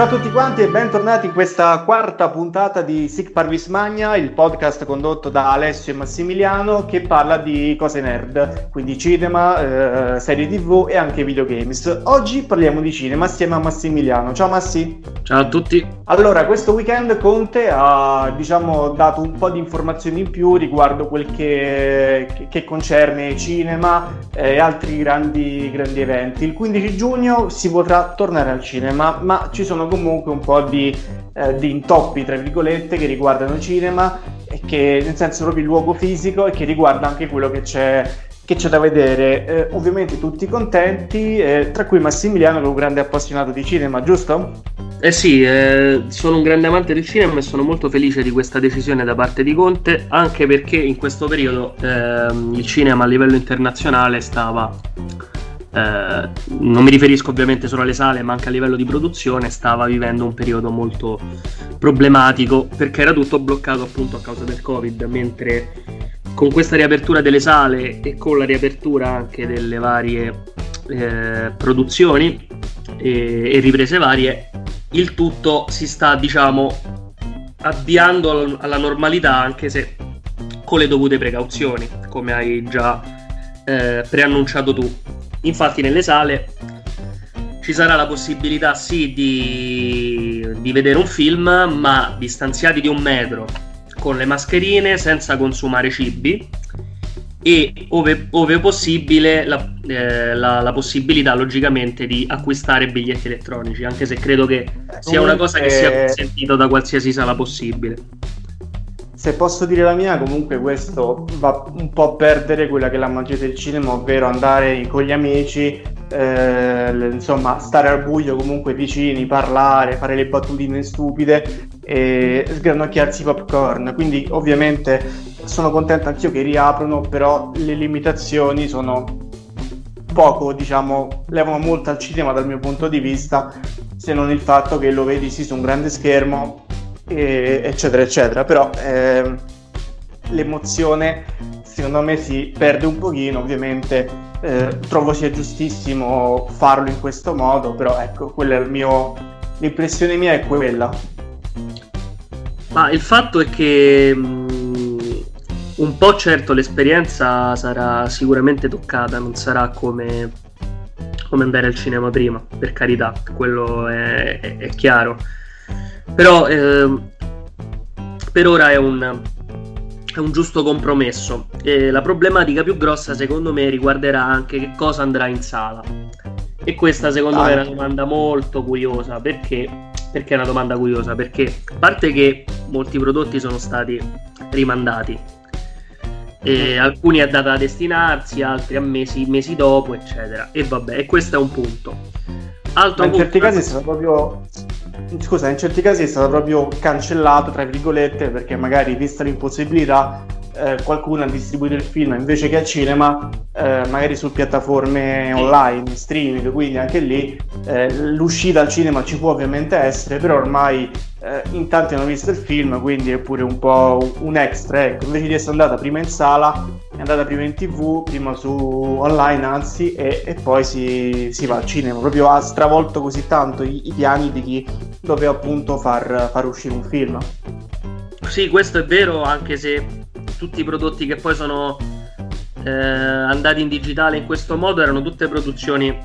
Ciao a tutti quanti e bentornati in questa quarta puntata di Sic Parvis Magna, il podcast condotto da Alessio e Massimiliano che parla di cose nerd, quindi cinema, eh, serie tv e anche videogames. Oggi parliamo di cinema assieme a Massimiliano. Ciao Massi! Ciao a tutti! Allora, questo weekend Conte ha diciamo dato un po' di informazioni in più riguardo quel che, che, concerne cinema e altri grandi, grandi eventi. Il 15 giugno si potrà tornare al cinema, ma ci sono comunque un po' di, eh, di intoppi, tra virgolette, che riguardano il cinema, e che nel senso proprio il luogo fisico e che riguarda anche quello che c'è, che c'è da vedere. Eh, ovviamente tutti contenti, eh, tra cui Massimiliano che è un grande appassionato di cinema, giusto? Eh sì, eh, sono un grande amante del cinema e sono molto felice di questa decisione da parte di Conte, anche perché in questo periodo ehm, il cinema a livello internazionale stava eh, non mi riferisco ovviamente solo alle sale, ma anche a livello di produzione, stava vivendo un periodo molto problematico perché era tutto bloccato appunto a causa del Covid, mentre con questa riapertura delle sale e con la riapertura anche delle varie eh, produzioni e, e riprese varie, il tutto si sta, diciamo, avviando alla normalità, anche se con le dovute precauzioni, come hai già eh, preannunciato tu. Infatti nelle sale ci sarà la possibilità sì di, di vedere un film, ma distanziati di un metro, con le mascherine, senza consumare cibi e ove, ove possibile la, eh, la, la, possibilità logicamente di acquistare biglietti elettronici anche se credo che sia una cosa che sia consentita da qualsiasi sala possibile se posso dire la mia, comunque questo va un po' a perdere quella che è la magia del cinema, ovvero andare con gli amici, eh, insomma, stare al buio comunque vicini, parlare, fare le battutine stupide e sgranocchiarsi i popcorn. Quindi ovviamente sono contento anch'io che riaprono, però le limitazioni sono poco, diciamo, levano molto al cinema dal mio punto di vista, se non il fatto che lo vedi sì su un grande schermo e, eccetera, eccetera. Però eh, l'emozione secondo me si perde un pochino, ovviamente. Eh, trovo sia giustissimo farlo in questo modo, però ecco, quella è il mio, l'impressione mia è quella. Ma il fatto è che mh, un po' certo l'esperienza sarà sicuramente toccata, non sarà come, come andare al cinema prima, per carità, quello è, è, è chiaro però eh, per ora è un, è un giusto compromesso. E la problematica più grossa, secondo me, riguarderà anche che cosa andrà in sala. E questa, secondo ah, me, è una domanda molto curiosa. Perché? Perché è una domanda curiosa? Perché a parte che molti prodotti sono stati rimandati, e alcuni a data da destinarsi, altri a mesi, mesi dopo, eccetera. E vabbè, e questo è un punto. Altro Ma in punto certi casi stato proprio scusa, in certi casi è stato proprio cancellato, tra virgolette, perché magari vista l'impossibilità eh, qualcuno ha distribuito il film invece che al cinema, eh, magari su piattaforme online, streaming, quindi anche lì eh, l'uscita al cinema ci può ovviamente essere, però ormai eh, in tanti hanno visto il film, quindi è pure un po' un extra, ecco, invece di essere andata prima in sala, è andata prima in tv, prima su online anzi, e, e poi si, si, va al cinema, proprio ha stravolto così tanto i, i piani di chi doveva appunto far, far uscire un film. Sì, questo è vero, anche se tutti i prodotti che poi sono eh, andati in digitale in questo modo erano tutte produzioni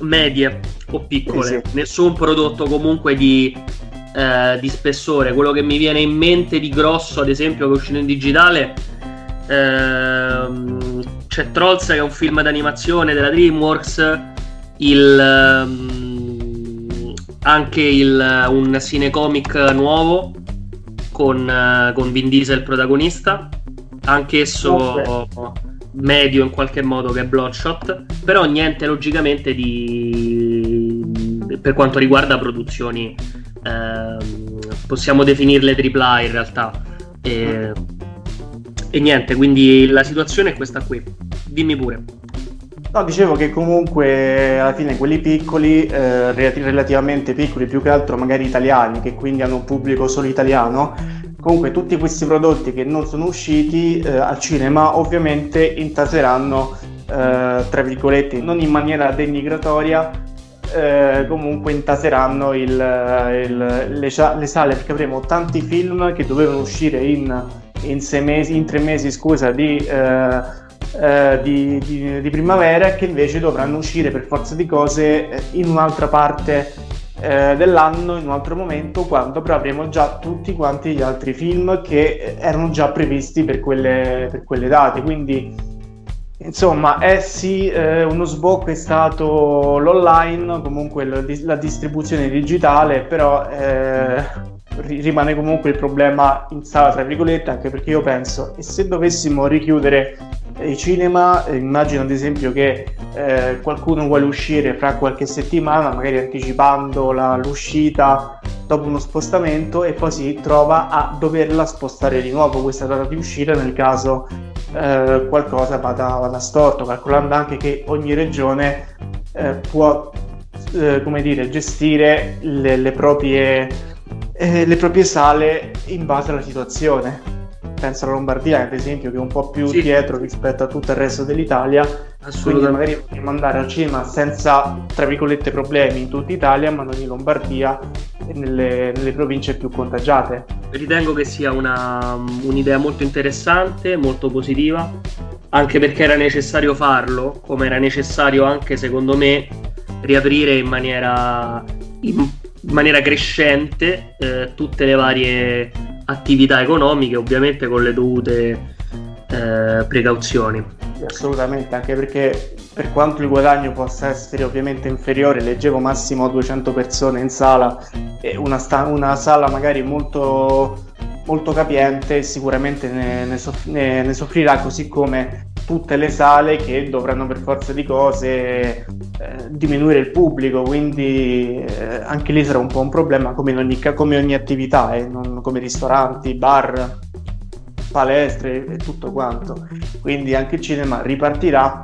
medie o piccole, sì, sì. nessun prodotto comunque di, eh, di, spessore. Quello che mi viene in mente di grosso, ad esempio, che è uscito in digitale, ehm, c'è Trolls che è un film d'animazione della DreamWorks, il, ehm, anche il, un cinecomic nuovo con, uh, con Vin Diesel protagonista, anch'esso okay. medio in qualche modo che è Bloodshot, però niente logicamente di per quanto riguarda produzioni eh, possiamo definirle AAA in realtà e, e niente, quindi la situazione è questa qui. Dimmi pure. No, dicevo che comunque alla fine quelli piccoli, eh, relativamente piccoli, più che altro magari italiani, che quindi hanno un pubblico solo italiano, comunque tutti questi prodotti che non sono usciti eh, al cinema ovviamente intaseranno, eh, tra virgolette, non in maniera denigratoria, eh, comunque intaseranno il, il, le, le, sale perché avremo tanti film che dovevano uscire in, in, mesi, in tre mesi scusa, di, eh, eh, di, di, di, primavera che invece dovranno uscire per forza di cose eh, in un'altra parte eh, dell'anno, in un altro momento, quando però avremo già tutti quanti gli altri film che erano già previsti per quelle, per quelle date. Quindi Insomma, è sì, eh, uno sbocco è stato l'online, comunque la, la distribuzione digitale, però eh, rimane comunque il problema in sala, tra virgolette, anche perché io penso, e se dovessimo richiudere i cinema, eh, immagino ad esempio che eh, qualcuno vuole uscire fra qualche settimana, magari anticipando la, l'uscita dopo uno spostamento e poi si trova a doverla spostare di nuovo questa data di uscita nel caso eh, qualcosa vada, vada, storto, calcolando anche che ogni regione eh, può eh, come dire, gestire le, le, proprie, eh, le proprie sale in base alla situazione. Penso alla Lombardia ad esempio che è un po' più sì. dietro rispetto a tutto il resto dell'Italia. Quindi magari potremmo andare al cinema senza tra virgolette problemi in tutta Italia ma non in Lombardia e nelle, nelle province più contagiate. Ritengo che sia una, un'idea molto interessante molto positiva anche perché era necessario farlo come era necessario anche secondo me riaprire in maniera in maniera crescente eh, tutte le varie attività economiche, ovviamente con le dovute eh, precauzioni. Assolutamente, anche perché per quanto il guadagno possa essere ovviamente inferiore, leggevo massimo 200 persone in sala una, sta- una sala magari molto, molto capiente sicuramente ne, ne, soff- ne, ne soffrirà così come tutte le sale che dovranno per forza di cose eh, diminuire il pubblico, quindi eh, anche lì sarà un po' un problema come, in ogni, come ogni attività, eh, non come ristoranti, bar, palestre e tutto quanto. Quindi anche il cinema ripartirà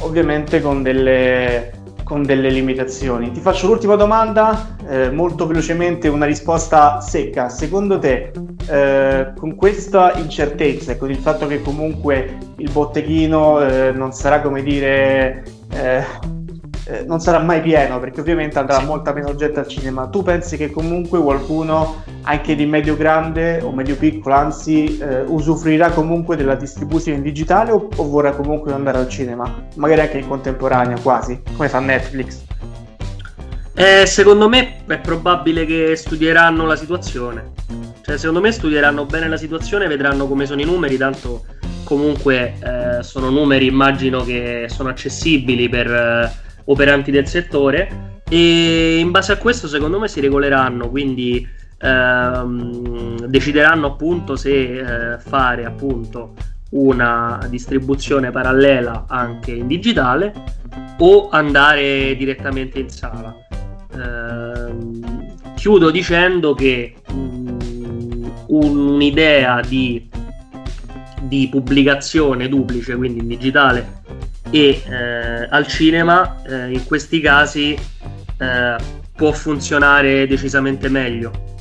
ovviamente con delle con delle limitazioni. Ti faccio l'ultima domanda, eh, molto velocemente una risposta secca. Secondo te, eh, con questa incertezza e con il fatto che comunque il botteghino eh, non sarà, come dire, eh, non sarà mai pieno perché ovviamente andrà molta meno gente al cinema. Tu pensi che comunque qualcuno, anche di medio grande o medio piccolo, anzi, eh, usufruirà comunque della distribuzione in digitale o, o, vorrà comunque andare al cinema? Magari anche in contemporanea, quasi, come fa Netflix. Eh, secondo me è probabile che studieranno la situazione. Cioè, secondo me studieranno bene la situazione, vedranno come sono i numeri, tanto comunque eh, sono numeri immagino che sono accessibili per eh, operanti del settore e in base a questo secondo me si regoleranno, quindi ehm, decideranno appunto se eh, fare appunto una distribuzione parallela anche in digitale o andare direttamente in sala. Eh, chiudo dicendo che mh, mm, un'idea di, di pubblicazione duplice, quindi in digitale e eh, al cinema eh, in questi casi eh, può funzionare decisamente meglio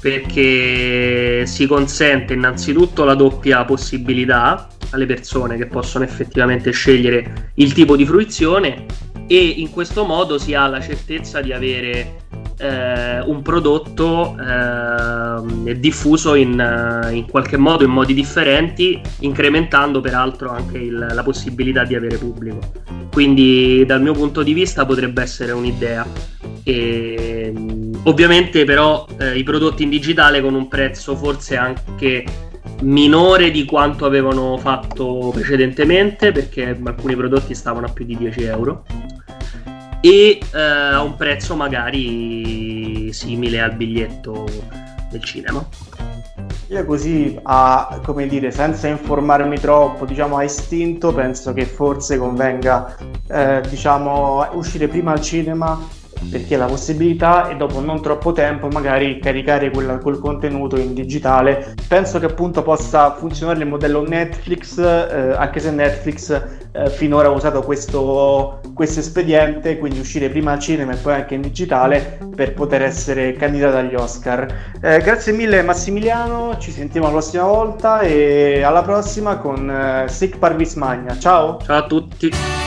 perché si consente innanzitutto la doppia possibilità alle persone che possono effettivamente scegliere il tipo di fruizione e in questo modo si ha la certezza di avere eh, un prodotto eh, diffuso in, eh, in, qualche modo in modi differenti, incrementando peraltro anche il, la possibilità di avere pubblico. Quindi dal mio punto di vista potrebbe essere un'idea. E, ovviamente però eh, i prodotti in digitale con un prezzo forse anche minore di quanto avevano fatto precedentemente perché alcuni prodotti stavano a più di 10 euro e eh, a un prezzo magari simile al biglietto del cinema. Io così, a, come dire, senza informarmi troppo, diciamo a istinto, penso che forse convenga, eh, diciamo, uscire prima al cinema perché la possibilità e dopo non troppo tempo magari caricare quel, quel contenuto in digitale. Penso che appunto possa funzionare il modello Netflix, eh, anche se Netflix eh, finora ha usato questo, questo espediente, quindi uscire prima al cinema e poi anche in digitale per poter essere candidato agli Oscar. Eh, grazie mille Massimiliano, ci sentiamo la prossima volta e alla prossima con eh, Sic Parvis Magna. Ciao! Ciao a tutti!